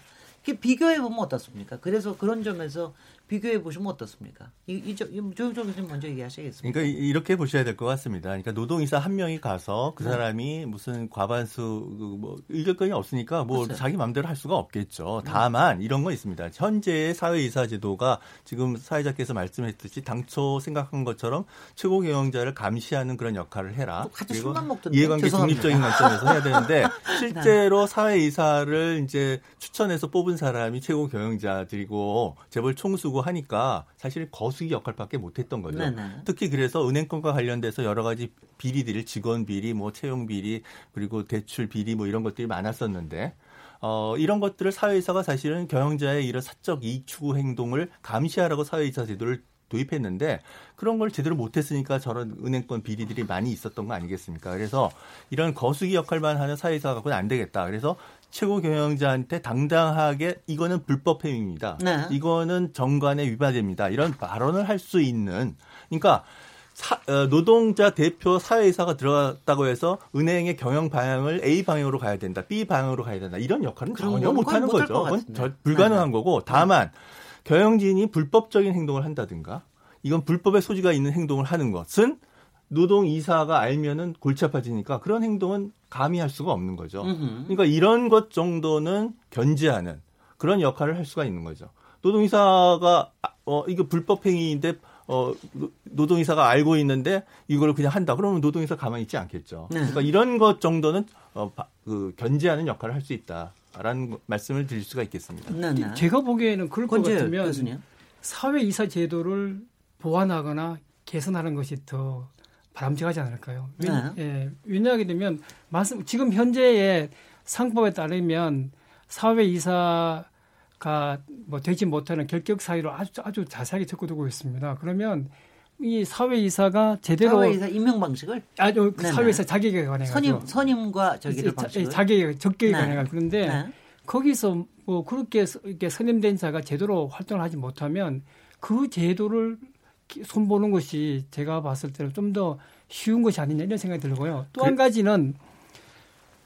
S1: 비교해 보면 어떻습니까? 그래서 그런 점에서 비교해 보시면 어떻습니까? 이, 이, 조영정 교수님 먼저 얘기하시겠습니까?
S6: 그러니까 이렇게 보셔야 될 것 같습니다. 그러니까 노동이사 한 명이 가서 그 네. 사람이 무슨 과반수 그뭐 의결권이 없으니까 뭐 그렇죠. 자기 마음대로 할 수가 없겠죠. 네. 다만 이런 건 있습니다. 현재의 사회이사 제도가 지금 사회자께서 말씀했듯이 당초 생각한 것처럼 최고 경영자를 감시하는 그런 역할을 해라.
S1: 그리고
S6: 이해관계 중립적인 관점에서 해야 되는데 네. 실제로 사회이사를 이제 추천해서 뽑은 사람이 최고 경영자들이고 재벌 총수 두고 하니까 사실 거수기 역할밖에 못했던 거죠. 네네. 특히 그래서 은행권과 관련돼서 여러 가지 비리들, 직원 비리, 뭐 채용 비리, 그리고 대출 비리 뭐 이런 것들이 많았었는데 어, 이런 것들을 사회이사가 사실은 경영자의 이런 사적 이익 추구 행동을 감시하라고 사회이사 제도를 도입했는데 그런 걸 제대로 못했으니까 저런 은행권 비리들이 많이 있었던 거 아니겠습니까? 그래서 이런 거수기 역할만 하는 사회이사가 갖고는 안 되겠다. 그래서 최고 경영자한테 당당하게 이거는 불법 행위입니다. 네. 이거는 정관에 위반됩니다. 이런 발언을 할 수 있는 그러니까 사, 어, 노동자 대표 사회이사가 들어갔다고 해서 은행의 경영 방향을 A 방향으로 가야 된다, B 방향으로 가야 된다 이런 역할은 전혀 못하는 거죠. 그건 저, 불가능한 네. 거고 다만 경영진이 불법적인 행동을 한다든가 이건 불법의 소지가 있는 행동을 하는 것은 노동 이사가 알면은 골치 아파지니까 그런 행동은 감히 할 수가 없는 거죠. 그러니까 이런 것 정도는 견제하는 그런 역할을 할 수가 있는 거죠. 노동이사가 어 이거 불법 행위인데 어 노동이사가 알고 있는데 이걸 그냥 한다. 그러면 노동이사 가만히 있지 않겠죠. 네. 그러니까 이런 것 정도는 어, 그 견제하는 역할을 할 수 있다라는 말씀을 드릴 수가 있겠습니다.
S5: 네, 네. 제가 보기에는 그럴 것 같으면 교수님? 사회 이사 제도를 보완하거나 개선하는 것이 더 바람직하지 않을까요? 네. 예, 왜냐하게 되면 말씀 지금 현재의 상법에 따르면 사회 이사가 뭐 되지 못하는 결격 사유를 아주 아주 자세하게 적어두고 있습니다. 그러면 이 사회 이사가 제대로
S1: 사회 이사 임명 방식을
S5: 아주 그 사회 이사 자격에 관해
S1: 선임 선임과 저기를
S5: 방식 자격 적격에 네. 관해 그런데 네. 거기서 뭐 그렇게 이렇게 선임된 자가 제대로 활동을 하지 못하면 그 제도를 손보는 것이 제가 봤을 때는 좀 더 쉬운 것이 아니냐 이런 생각이 들고요. 또한 그... 가지는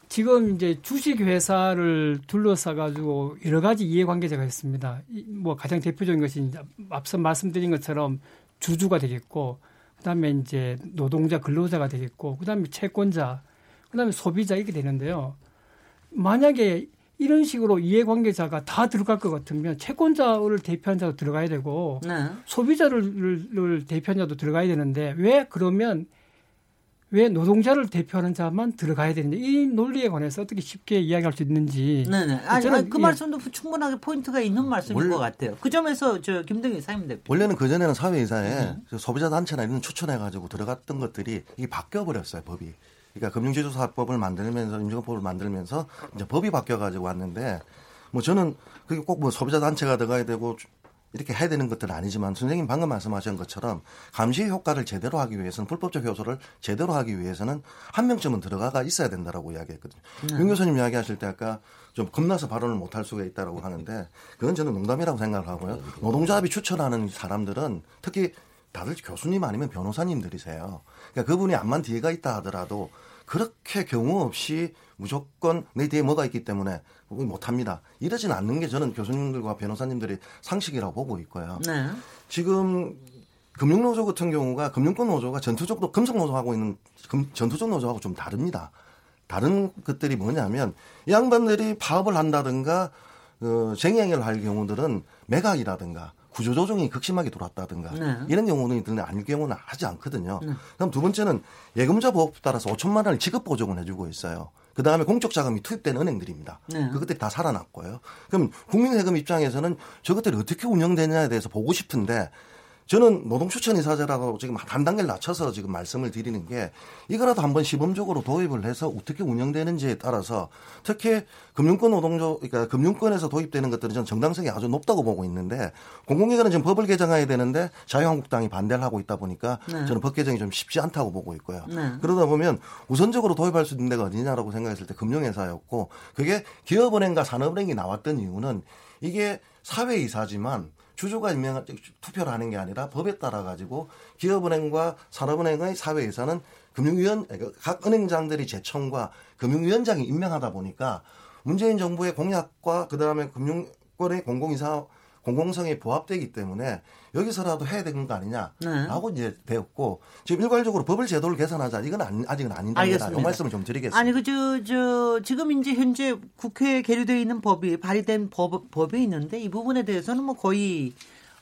S5: 지금 이제 주식 회사를 둘러싸 가지고 여러 가지 이해관계자가 있습니다. 뭐 가장 대표적인 것이 이제 앞서 말씀드린 것처럼 주주가 되겠고 그다음에 이제 노동자 근로자가 되겠고 그다음에 채권자 그다음에 소비자 이렇게 되는데요. 만약에 이런 식으로 이해관계자가 다 들어갈 것 같으면 채권자를 대표한 자도 들어가야 되고 네. 소비자를 대표한 자도 들어가야 되는데 왜 그러면 왜 노동자를 대표하는 자만 들어가야 되는지 이 논리에 관해서 어떻게 쉽게 이야기할 수 있는지.
S1: 네네. 아니, 저는 그 예. 말씀도 충분하게 포인트가 있는 말씀인 원, 것 같아요. 그 점에서 저 김동희 사임 대표.
S4: 원래는 그 전에는 사회이사에 음. 소비자 단체나 이런 추천해가지고 들어갔던 것들이 이게 바뀌어 버렸어요 법이. 그러니까 금융제조사법을 만들면서 임정법을 만들면서 이제 법이 바뀌어가지고 왔는데 뭐 저는 그게 꼭 뭐 소비자 단체가 들어가야 되고 이렇게 해야 되는 것들은 아니지만 선생님 방금 말씀하신 것처럼 감시 효과를 제대로 하기 위해서는 불법적 효소를 제대로 하기 위해서는 한 명쯤은 들어가가 있어야 된다라고 이야기했거든요. 음. 윤 교수님 이야기하실 때 아까 좀 겁나서 발언을 못 할 수가 있다라고 하는데 그건 저는 농담이라고 생각을 하고요. 노동조합이 추천하는 사람들은 특히 다들 교수님 아니면 변호사님들이세요. 그러니까 그분이 암만 뒤에가 있다 하더라도 그렇게 경우 없이 무조건 내 뒤에 뭐가 있기 때문에 못합니다. 이러진 않는 게 저는 교수님들과 변호사님들이 상식이라고 보고 있고요. 네. 지금 금융노조 같은 경우가 금융권 노조가 전투적으로 금속 노조하고 있는 금, 전투적 노조하고 좀 다릅니다. 다른 것들이 뭐냐면 이 양반들이 파업을 한다든가 어, 쟁행을 할 경우들은 매각이라든가 구조조정이 극심하게 돌았다든가 네. 이런 경우는 아닐 경우는 하지 않거든요. 네. 그럼 두 번째는 예금자 보호법 따라서 5천만 원을 지급 보조금 해주고 있어요. 그 다음에 공적 자금이 투입된 은행들입니다. 네. 그것들이 다 살아났고요. 그럼 국민세금 입장에서는 저것들이 어떻게 운영되냐에 대해서 보고 싶은데 저는 노동추천이사제라고 지금 한 단계를 낮춰서 지금 말씀을 드리는 게 이거라도 한번 시범적으로 도입을 해서 어떻게 운영되는지에 따라서 특히 금융권 노동조, 그러니까 금융권에서 도입되는 것들은 저는 정당성이 아주 높다고 보고 있는데 공공기관은 지금 법을 개정해야 되는데 자유한국당이 반대를 하고 있다 보니까 네. 저는 법 개정이 좀 쉽지 않다고 보고 있고요. 네. 그러다 보면 우선적으로 도입할 수 있는 데가 어디냐라고 생각했을 때 금융회사였고 그게 기업은행과 산업은행이 나왔던 이유는 이게 사회이사지만 주주가 임명 투표를 하는 게 아니라 법에 따라 가지고 기업은행과 산업은행의 사회에서는 금융위원 그러니까 각 은행장들이 제청과 금융위원장이 임명하다 보니까 문재인 정부의 공약과 그다음에 금융권의 공공이사 공공성에 부합되기 때문에 여기서라도 해야 되는 거 아니냐라고 네. 이제 배웠고 지금 일괄적으로 법을 제도를 개선하자 이건 아니, 아직은 아닌다. 이 말씀을 좀 드리겠습니다.
S1: 아니 그저 저 지금 이제 현재 국회에 계류되어 있는 법이 발의된 법 법이 있는데 이 부분에 대해서는 뭐 거의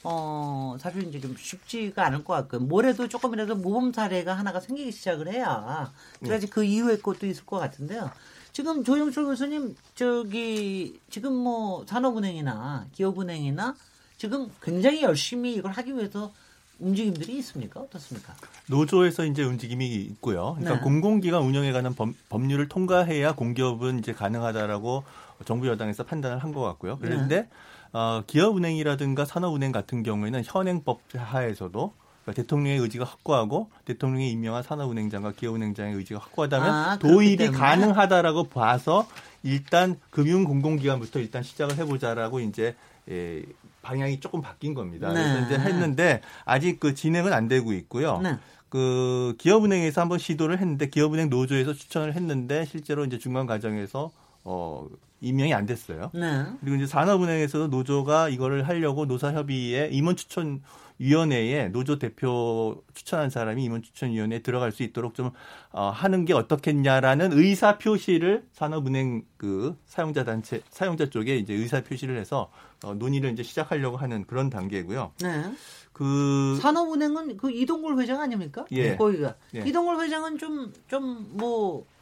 S1: 어, 사실 이제 좀 쉽지가 않을 것 같고요. 뭐래도 조금이라도 모범 사례가 하나가 생기기 시작을 해야 그래야지 네. 그 이후의 것도 있을 것 같은데요. 지금 조영철 교수님 저기 지금 뭐 산업은행이나 기업은행이나 지금 굉장히 열심히 이걸 하기 위해서 움직임들이 있습니까? 어떻습니까?
S6: 노조에서 이제 움직임이 있고요. 그러니까 네. 공공기관 운영에 관한 법, 법률을 통과해야 공기업은 이제 가능하다라고 정부 여당에서 판단을 한 것 같고요. 그런데 네. 어, 기업은행이라든가 산업은행 같은 경우에는 현행법 하에서도 그러니까 대통령의 의지가 확고하고 대통령이 임명한 산업은행장과 기업은행장의 의지가 확고하다면 아, 도입이 가능하다라고 봐서 일단 금융공공기관부터 일단 시작을 해보자라고 이제 예, 방향이 조금 바뀐 겁니다. 네. 그래서 이제 했는데 아직 그 진행은 안 되고 있고요. 네. 그 기업은행에서 한번 시도를 했는데 기업은행 노조에서 추천을 했는데 실제로 이제 중간 과정에서 어 임명이 안 됐어요. 네. 그리고 이제 산업은행에서도 노조가 이거를 하려고 노사협의회 임원 추천 위원회에 노조 대표 추천한 사람이 임원 추천 위원회에 들어갈 수 있도록 좀 어, 하는 게 어떻겠냐라는 의사 표시를 산업은행 그 사용자 단체 사용자 쪽에 이제 의사 표시를 해서 어, 논의를 이제 시작하려고 하는 그런 단계고요. 네.
S1: 그 산업은행은 그 이동골 회장 아닙니까? 예. 거기가 예. 이동골 회장은 좀 좀 뭐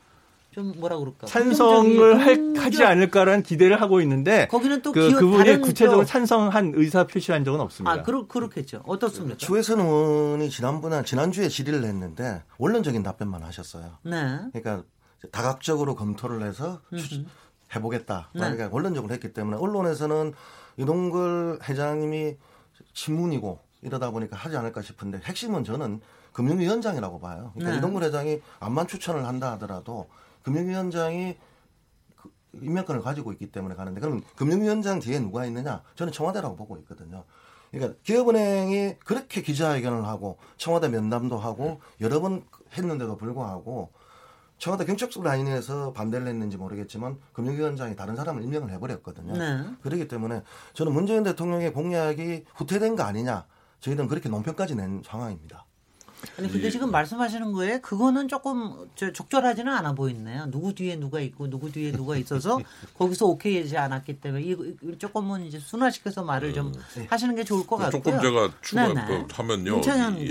S1: 좀 뭐라 그럴까
S6: 찬성을 할, 하지 않을까라는 기대를 하고 있는데
S1: 거기는 또
S6: 그, 그분이 구체적으로 찬성한 의사 표시한 적은 없습니다.
S1: 아, 그렇 그렇겠죠. 어떻습니까?
S4: 추혜선 의원이 지난번에 지난주에 질의를 했는데 원론적인 답변만 하셨어요. 네. 그러니까 다각적으로 검토를 해서 해보겠다. 네. 그러니까 원론적으로 했기 때문에 언론에서는 이동걸 회장님이 신문이고 이러다 보니까 하지 않을까 싶은데 핵심은 저는 금융위원장이라고 봐요. 그러니까 네. 이동걸 회장이 암만 추천을 한다 하더라도 금융위원장이 그 임명권을 가지고 있기 때문에 가는데 그럼 금융위원장 뒤에 누가 있느냐? 저는 청와대라고 보고 있거든요. 그러니까 기업은행이 그렇게 기자회견을 하고 청와대 면담도 하고 여러 번 했는데도 불구하고 청와대 경찰국 라인에서 반대를 했는지 모르겠지만 금융위원장이 다른 사람을 임명을 해버렸거든요. 네. 그렇기 때문에 저는 문재인 대통령의 공약이 후퇴된 거 아니냐 저희는 그렇게 논평까지 낸 상황입니다.
S1: 아니 근데 지금 말씀하시는 거에 그거는 조금 적절하지는 않아 보이네요. 누구 뒤에 누가 있고 누구 뒤에 누가 있어서 거기서 오케이하지 않았기 때문에 이 조금은 이제 순화시켜서 말을 좀 네. 하시는 게 좋을 것 같고요.
S3: 조금 제가 추가하면요.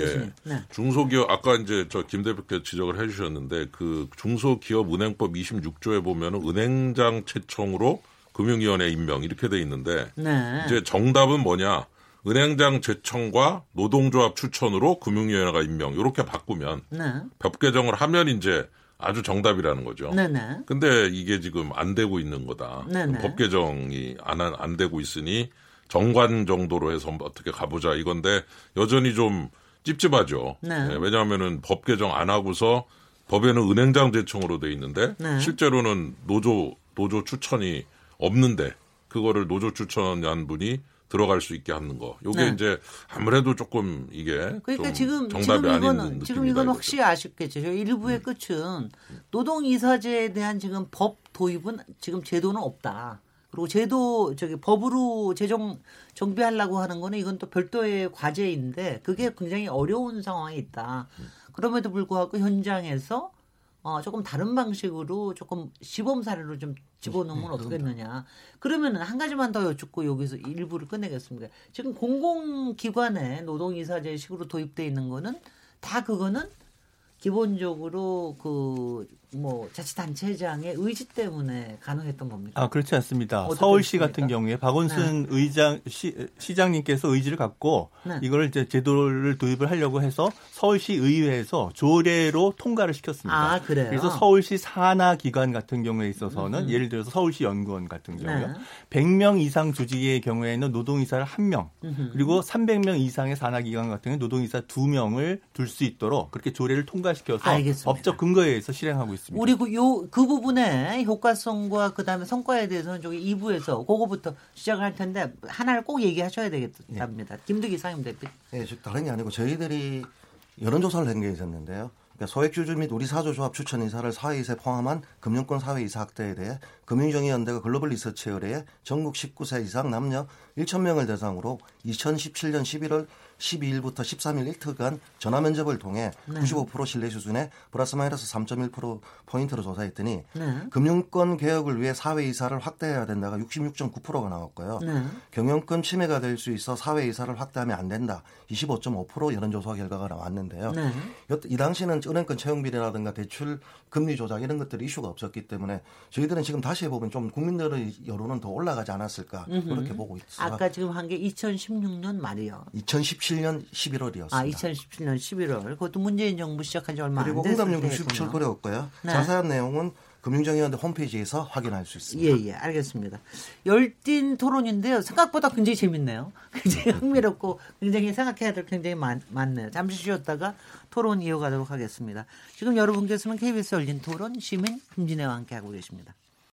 S3: 예. 네. 중소기업 아까 이제 저 김 대표께서 지적을 해주셨는데 그 중소기업 은행법 26조에 보면은 은행장 채청으로 금융위원회 임명 이렇게 돼 있는데 네. 이제 정답은 뭐냐? 은행장 제청과 노동조합 추천으로 금융위원회가 임명 이렇게 바꾸면 네. 법 개정을 하면 이제 아주 정답이라는 거죠. 네네. 근데 이게 지금 안 되고 있는 거다. 법 개정이 안, 안 되고 있으니 정관 정도로 해서 어떻게 가보자 이건데 여전히 좀 찝찝하죠. 네. 네, 왜냐하면은 법 개정 안 하고서 법에는 은행장 제청으로 돼 있는데 네. 실제로는 노조 노조 추천이 없는데 그거를 노조 추천한 분이 들어갈 수 있게 하는 거. 요게 네. 이제 아무래도 조금 이게 그러니까 지금 지금
S1: 이거는 지금 이건 확실히 아쉽겠죠. 일부의 음. 끝은 노동 이사제에 대한 지금 법 도입은 지금 제도는 없다. 그리고 제도 저기 법으로 제정 정비하려고 하는 거는 이건 또 별도의 과제인데 그게 굉장히 어려운 상황에 있다. 그럼에도 불구하고 현장에서 어, 조금 다른 방식으로 조금 시범 사례로 좀 집어넣으면 네, 어떻겠느냐. 그러면은 한 가지만 더 여쭙고 여기서 일부를 끝내겠습니다. 지금 공공기관에 노동이사제식으로 도입돼 있는 거는 다 그거는 기본적으로 그 뭐 자치단체장의 의지 때문에 가능했던 겁니까?
S6: 아 그렇지 않습니다. 서울시 있습니까? 같은 경우에 박원순 네. 의장 시, 시장님께서 의지를 갖고 네. 이거를 이제 제도를 도입을 하려고 해서 서울시 의회에서 조례로 통과를 시켰습니다. 아 그래요? 그래서 서울시 산하 기관 같은 경우에 있어서는 음. 예를 들어서 서울시 연구원 같은 경우요, 네. 100명 이상 조직의 경우에는 노동이사를 1명 음. 그리고 300명 이상의 산하 기관 같은 경우 노동이사 2명을 둘 수 있도록 그렇게 조례를 통과시켜서 알겠습니다. 법적 근거에 의해서 실행하고 있습니다.
S1: 있습니다. 우리 그, 요, 그 부분의 효과성과 그 다음에 성과에 대해서는 저기 2부에서 그거부터 시작을 할 텐데 하나를 꼭 얘기하셔야 되겠답니다. 네. 김두기 상임 대표.
S4: 네, 다른 게 아니고 저희들이 여론조사를 한 게 있었는데요. 그러니까 소액주주 및 우리 사조조합 추천 이사를 사회이사에 포함한 금융권 사회이사 학대에 대해 금융정의연대가 글로벌 리서치 의뢰에 전국 19세 이상 남녀 1,000명을 대상으로 2017년 11월 12일부터 13일 이틀간 전화 면접을 통해 네. 95% 신뢰 수준의 플러스 마이너스 3.1% 포인트로 조사했더니 네. 금융권 개혁을 위해 사회 이사를 확대해야 된다가 66.9%가 나왔고요. 네. 경영권 침해가 될 수 있어 사회 이사를 확대하면 안 된다. 25.5% 여론조사 결과가 나왔는데요. 네. 이 당시는 은행권 채용 비례라든가 대출 금리 조작 이런 것들이 이슈가 없었기 때문에 저희들은 지금 다시 해보면 좀 국민들의 여론은 더 올라가지 않았을까 그렇게 보고 있습니다.
S1: 아까 지금 한 게 2016년 말이요.
S4: 2017년 11월이었습니다. 아,
S1: 2017년 11월. 그것도 문재인 정부 시작한 지 얼마 안 됐어요.
S4: 그리고 응답용 67%였고요. 네. 자세한 내용은 금융정의원대 홈페이지에서 확인할 수 있습니다.
S1: 예, 예, 알겠습니다. 열띤 토론인데요. 생각보다 굉장히 재밌네요. 굉장히 흥미롭고 굉장히 생각해야 될 굉장히 많, 많네요. 잠시 쉬었다가 토론 이어가도록 하겠습니다. 지금 여러분께서는 KBS 열린 토론 시민 김진애와 함께하고 계십니다.